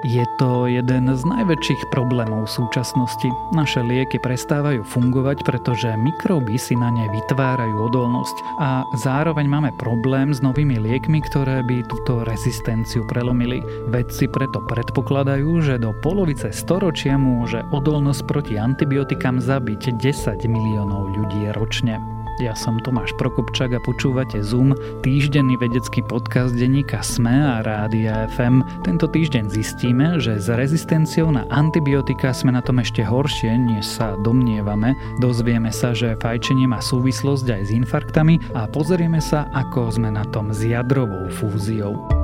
Je to jeden z najväčších problémov súčasnosti. Naše lieky prestávajú fungovať, pretože mikróby si na ne vytvárajú odolnosť a zároveň máme problém s novými liekmi, ktoré by túto rezistenciu prelomili. Vedci preto predpokladajú, že do polovice storočia môže odolnosť proti antibiotikám zabiť 10 miliónov ľudí ročne. Ja som Tomáš Prokopčak a počúvate Zoom, týždenný vedecký podcast denníka SME a Rádia FM. Tento týždeň zistíme, že s rezistenciou na antibiotika sme na tom ešte horšie, než sa domnievame. Dozvieme sa, že fajčenie má súvislosť aj s infarktami a pozrieme sa, ako sme na tom s jadrovou fúziou.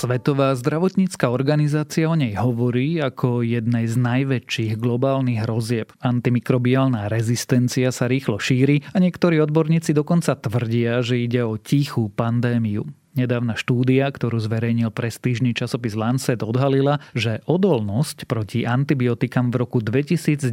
Svetová zdravotnícka organizácia o nej hovorí ako jednej z najväčších globálnych hrozieb. Antimikrobiálna rezistencia sa rýchlo šíri a niektorí odborníci dokonca tvrdia, že ide o tichú pandémiu. Nedávna štúdia, ktorú zverejnil prestížny časopis Lancet, odhalila, že odolnosť proti antibiotikám v roku 2019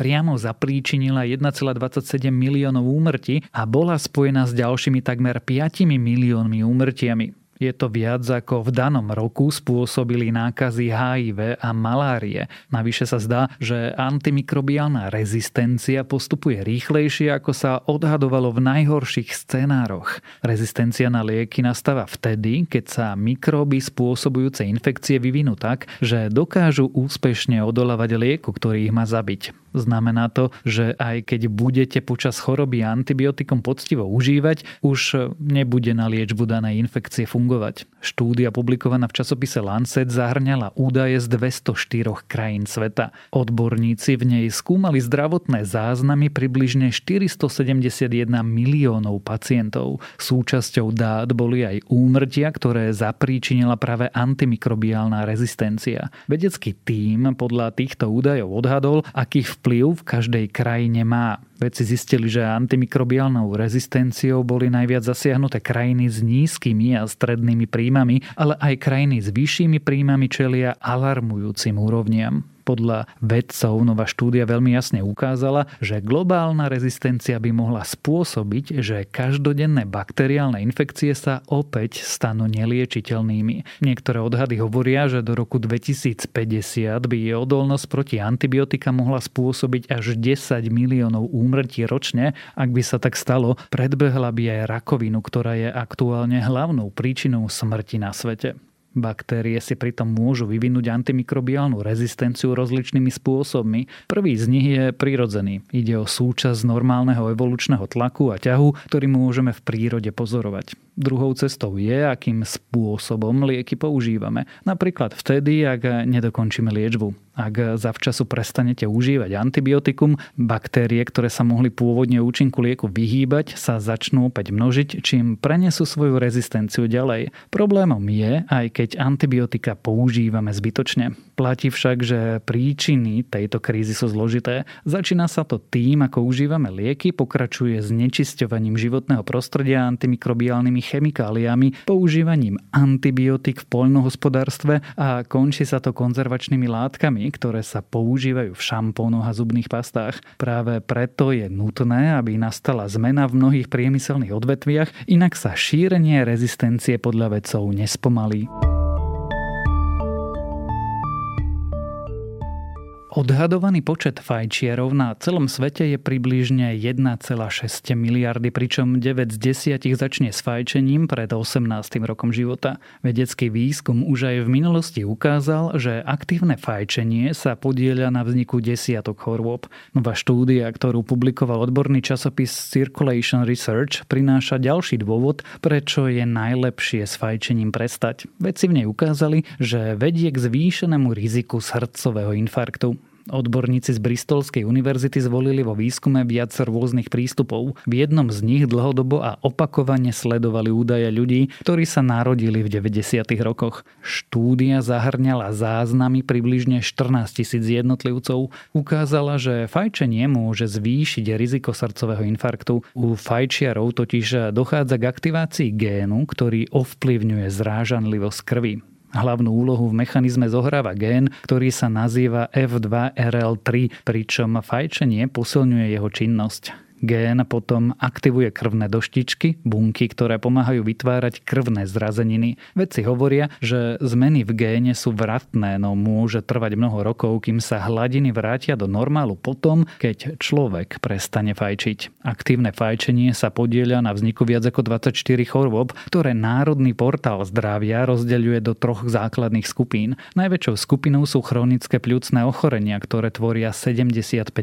priamo zapríčinila 1,27 miliónov úmrtí a bola spojená s ďalšími takmer 5 miliónmi úmrtiami. Je to viac ako v danom roku spôsobili nákazy HIV a malárie. Navyše sa zdá, že antimikrobiálna rezistencia postupuje rýchlejšie, ako sa odhadovalo v najhorších scenároch. Rezistencia na lieky nastáva vtedy, keď sa mikróby spôsobujúce infekcie vyvinú tak, že dokážu úspešne odolávať lieku, ktorý ich má zabiť. Znamená to, že aj keď budete počas choroby antibiotikom poctivo užívať, už nebude na liečbu danej infekcie fungovať. Štúdia publikovaná v časopise Lancet zahrňala údaje z 204 krajín sveta. Odborníci v nej skúmali zdravotné záznamy približne 471 miliónov pacientov. Súčasťou dát boli aj úmrtia, ktoré zapríčinila práve antimikrobiálna rezistencia. Vedecký tím podľa týchto údajov odhadol, akých vplyv v každej krajine má. Vedci zistili, že antimikrobiálnou rezistenciou boli najviac zasiahnuté krajiny s nízkymi a strednými príjmami, ale aj krajiny s vyššími príjmami čelia alarmujúcim úrovniam. Podľa vedcov nová štúdia veľmi jasne ukázala, že globálna rezistencia by mohla spôsobiť, že každodenné bakteriálne infekcie sa opäť stanú neliečiteľnými. Niektoré odhady hovoria, že do roku 2050 by odolnosť proti antibiotika mohla spôsobiť až 10 miliónov úmrtí ročne. Ak by sa tak stalo, predbehla by aj rakovinu, ktorá je aktuálne hlavnou príčinou smrti na svete. Baktérie si pritom môžu vyvinúť antimikrobiálnu rezistenciu rozličnými spôsobmi. Prvý z nich je prirodzený. Ide o súčasť normálneho evolučného tlaku a ťahu, ktorý môžeme v prírode pozorovať. Druhou cestou je, akým spôsobom lieky používame. Napríklad vtedy, ak nedokončíme liečbu. Ak zavčasu prestanete užívať antibiotikum, baktérie, ktoré sa mohli pôvodne účinku lieku vyhýbať, sa začnú opäť množiť, čím prenesú svoju rezistenciu ďalej. Problémom je, aj keď antibiotika používame zbytočne. Platí však, že príčiny tejto krízy sú zložité. Začína sa to tým, ako užívame lieky, pokračuje s nečisťovaním životného prostredia antimikrobiálnymi chemikáliami, používaním antibiotik v poľnohospodárstve a končí sa to konzervačnými látkami, ktoré sa používajú v šampónoch a zubných pastách. Práve preto je nutné, aby nastala zmena v mnohých priemyselných odvetviach, inak sa šírenie rezistencie podľa vedcov nespomalí. Odhadovaný počet fajčiarov na celom svete je približne 1,6 miliardy, pričom 9 z 10 začne s fajčením pred 18. rokom života. Vedecký výskum už aj v minulosti ukázal, že aktívne fajčenie sa podieľa na vzniku desiatok chorôb. Nová štúdia, ktorú publikoval odborný časopis Circulation Research, prináša ďalší dôvod, prečo je najlepšie s fajčením prestať. Vedci v nej ukázali, že vedie k zvýšenému riziku srdcového infarktu. Odborníci z Bristolskej univerzity zvolili vo výskume viac rôznych prístupov. V jednom z nich dlhodobo a opakovane sledovali údaje ľudí, ktorí sa narodili v 90. rokoch. Štúdia zahrňala záznamy približne 14 tisíc jednotlivcov. Ukázala, že fajčenie môže zvýšiť riziko srdcového infarktu. U fajčiarov totiž dochádza k aktivácii génu, ktorý ovplyvňuje zrážanlivosť krvi. Hlavnú úlohu v mechanizme zohráva gén, ktorý sa nazýva F2RL3, pričom fajčenie posilňuje jeho činnosť. Gén potom aktivuje krvné doštičky, bunky, ktoré pomáhajú vytvárať krvné zrazeniny. Vedci hovoria, že zmeny v géne sú vratné, no môže trvať mnoho rokov, kým sa hladiny vrátia do normálu potom, keď človek prestane fajčiť. Aktívne fajčenie sa podieľa na vzniku viac ako 24 chorôb, ktoré Národný portál zdravia rozdeľuje do troch základných skupín. Najväčšou skupinou sú chronické pľúcne ochorenia, ktoré tvoria 75%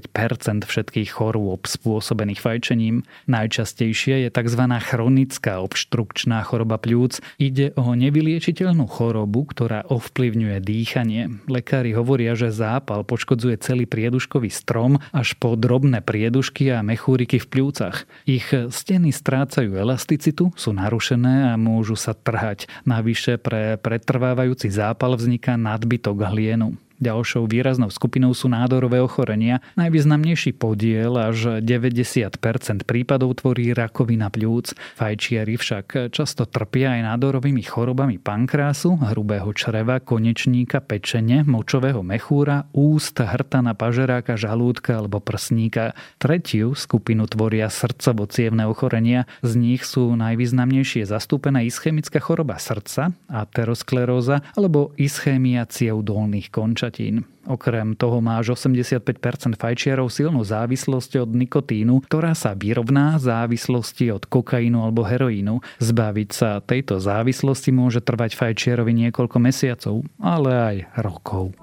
všetkých chorôb spôsobených fajčením. Najčastejšie je tzv. chronická obštrukčná choroba pľúc. Ide o nevyliečiteľnú chorobu, ktorá ovplyvňuje dýchanie. Lekári hovoria, že zápal poškodzuje celý prieduškový strom až po drobné priedušky a mechúriky v pľúcach. Ich steny strácajú elasticitu, sú narušené a môžu sa trhať. Navyše pre pretrvávajúci zápal vzniká nadbytok hlienu. Ďalšou výraznou skupinou sú nádorové ochorenia. Najvýznamnejší podiel až 90% prípadov tvorí rakovina pľúc. Fajčiari však často trpia aj nádorovými chorobami pankrásu, hrubého čreva, konečníka, pečene, močového mechúra, úst, hrtana, pažeráka, žalúdka alebo prsníka. Tretiu skupinu tvoria srdcovo ochorenia. Z nich sú najvýznamnejšie zastúpená ischemická choroba srdca, ateroskleróza alebo ischémia ciev dolných končatín nikotín. Okrem toho má až 85% fajčiarov silnú závislosť od nikotínu, ktorá sa vyrovná závislosti od kokainu alebo heroínu. Zbaviť sa tejto závislosti môže trvať fajčiarovi niekoľko mesiacov, ale aj rokov.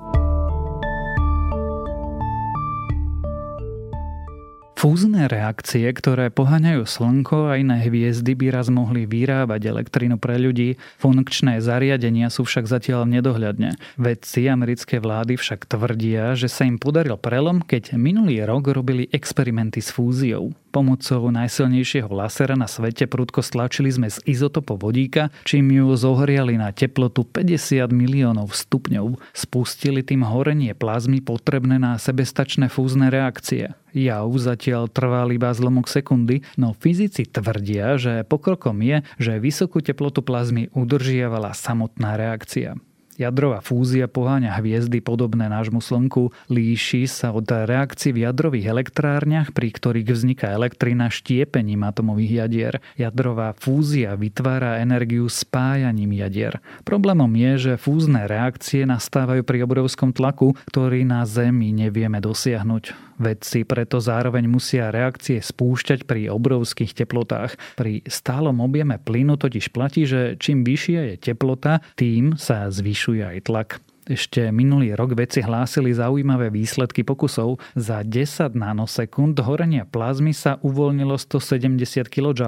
Fúzne reakcie, ktoré poháňajú Slnko a iné hviezdy by raz mohli vyrábať elektrinu pre ľudí. Funkčné zariadenia sú však zatiaľ nedohľadne. Vedci americké vlády však tvrdia, že sa im podaril prelom, keď minulý rok robili experimenty s fúziou. Pomocou najsilnejšieho lasera na svete prudko stlačili sme z izotopov vodíka, čím ju zohriali na teplotu 50 miliónov stupňov. Spustili tým horenie plazmy potrebné na sebestačné fúzne reakcie. Jav zatiaľ trval iba zlomok sekundy, no fyzici tvrdia, že pokrokom je, že vysokú teplotu plazmy udržiavala samotná reakcia. Jadrová fúzia poháňa hviezdy podobné nášmu Slnku, líši sa od reakcií v jadrových elektrárniach, pri ktorých vzniká elektrina štiepením atomových jadier. Jadrová fúzia vytvára energiu spájaním jadier. Problémom je, že fúzne reakcie nastávajú pri obrovskom tlaku, ktorý na Zemi nevieme dosiahnuť. Vedci preto zároveň musia reakcie spúšťať pri obrovských teplotách. Pri stálom objeme plynu totiž platí, že čím vyššia je teplota, tým sa zvyšuje aj tlak. Ešte minulý rok vedci hlásili zaujímavé výsledky pokusov. Za 10 nanosekúnd horenia plazmy sa uvoľnilo 170 kJ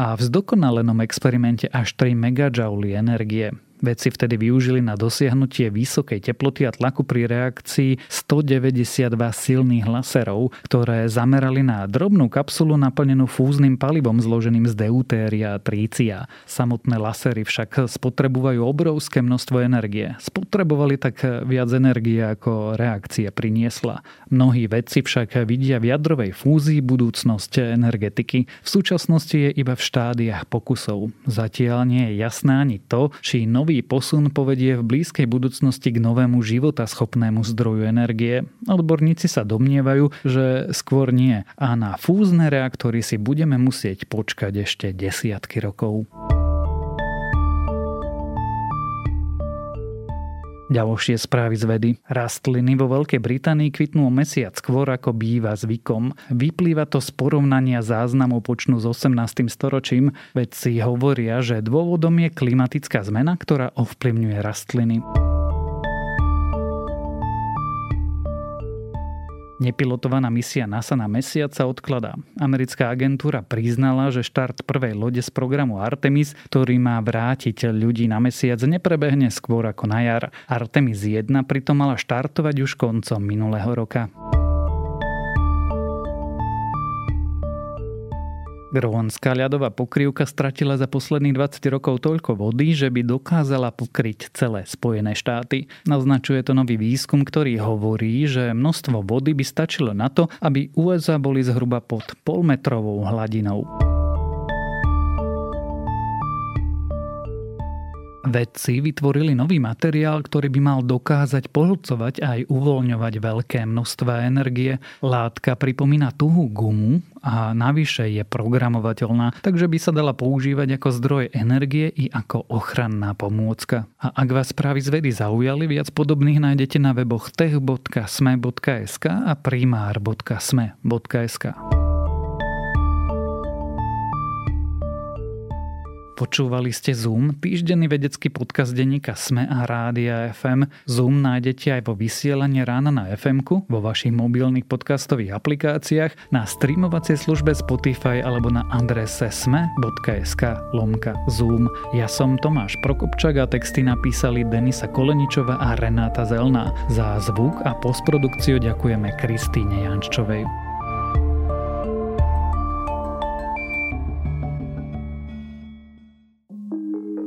a v zdokonalenom experimente až 3 MJ energie. Vedci vtedy využili na dosiahnutie vysokej teploty a tlaku pri reakcii 192 silných laserov, ktoré zamerali na drobnú kapsulu naplnenú fúznym palivom zloženým z deutéria a trícia. Samotné lasery však spotrebujú obrovské množstvo energie. Spotrebovali tak viac energie ako reakcia priniesla. Mnohí vedci však vidia v jadrovej fúzii budúcnosť energetiky. V súčasnosti je iba v štádiách pokusov. Zatiaľ nie je jasné ani to, či nový Nový posun povedie v blízkej budúcnosti k novému života schopnému zdroju energie. Odborníci sa domnievajú, že skôr nie a na fúzne reaktory si budeme musieť počkať ešte desiatky rokov. Ďalšie správy z vedy. Rastliny vo Veľkej Británii kvitnú mesiac skôr ako býva zvykom. Vyplýva to z porovnania záznamov počnú s 18. storočím. Vedci hovoria, že dôvodom je klimatická zmena, ktorá ovplyvňuje rastliny. Nepilotovaná misia NASA na mesiac sa odkladá. Americká agentúra priznala, že štart prvej lode z programu Artemis, ktorý má vrátiť ľudí na mesiac, neprebehne skôr ako na jar. Artemis 1 pritom mala štartovať už koncom minulého roka. Grónska ľadová pokrývka stratila za posledných 20 rokov toľko vody, že by dokázala pokryť celé Spojené štáty. Naznačuje to nový výskum, ktorý hovorí, že množstvo vody by stačilo na to, aby USA boli zhruba pod polmetrovou hladinou. Vedci vytvorili nový materiál, ktorý by mal dokázať pohlcovať aj uvoľňovať veľké množstva energie. Látka pripomína tuhú gumu a navyše je programovateľná, takže by sa dala používať ako zdroj energie i ako ochranná pomôcka. A ak vás správy z vedy zaujali, viac podobných nájdete na weboch tech.sme.sk a primár.sme.sk. Počúvali ste Zoom, týždenný vedecký podcast denníka SME a Rádia FM. Zoom nájdete aj vo vysielaní rána na fm vo vašich mobilných podcastových aplikáciách, na streamovacej službe Spotify alebo na adrese sme.sk lomka Zoom. Ja som Tomáš Prokopčak a texty napísali Denisa Koleničova a Renáta Zelná. Za zvuk a postprodukciu ďakujeme Kristýne Jančovej.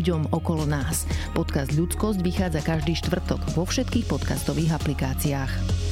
ľuďom okolo nás. Podcast Ľudskosť vychádza každý štvrtok vo všetkých podcastových aplikáciách.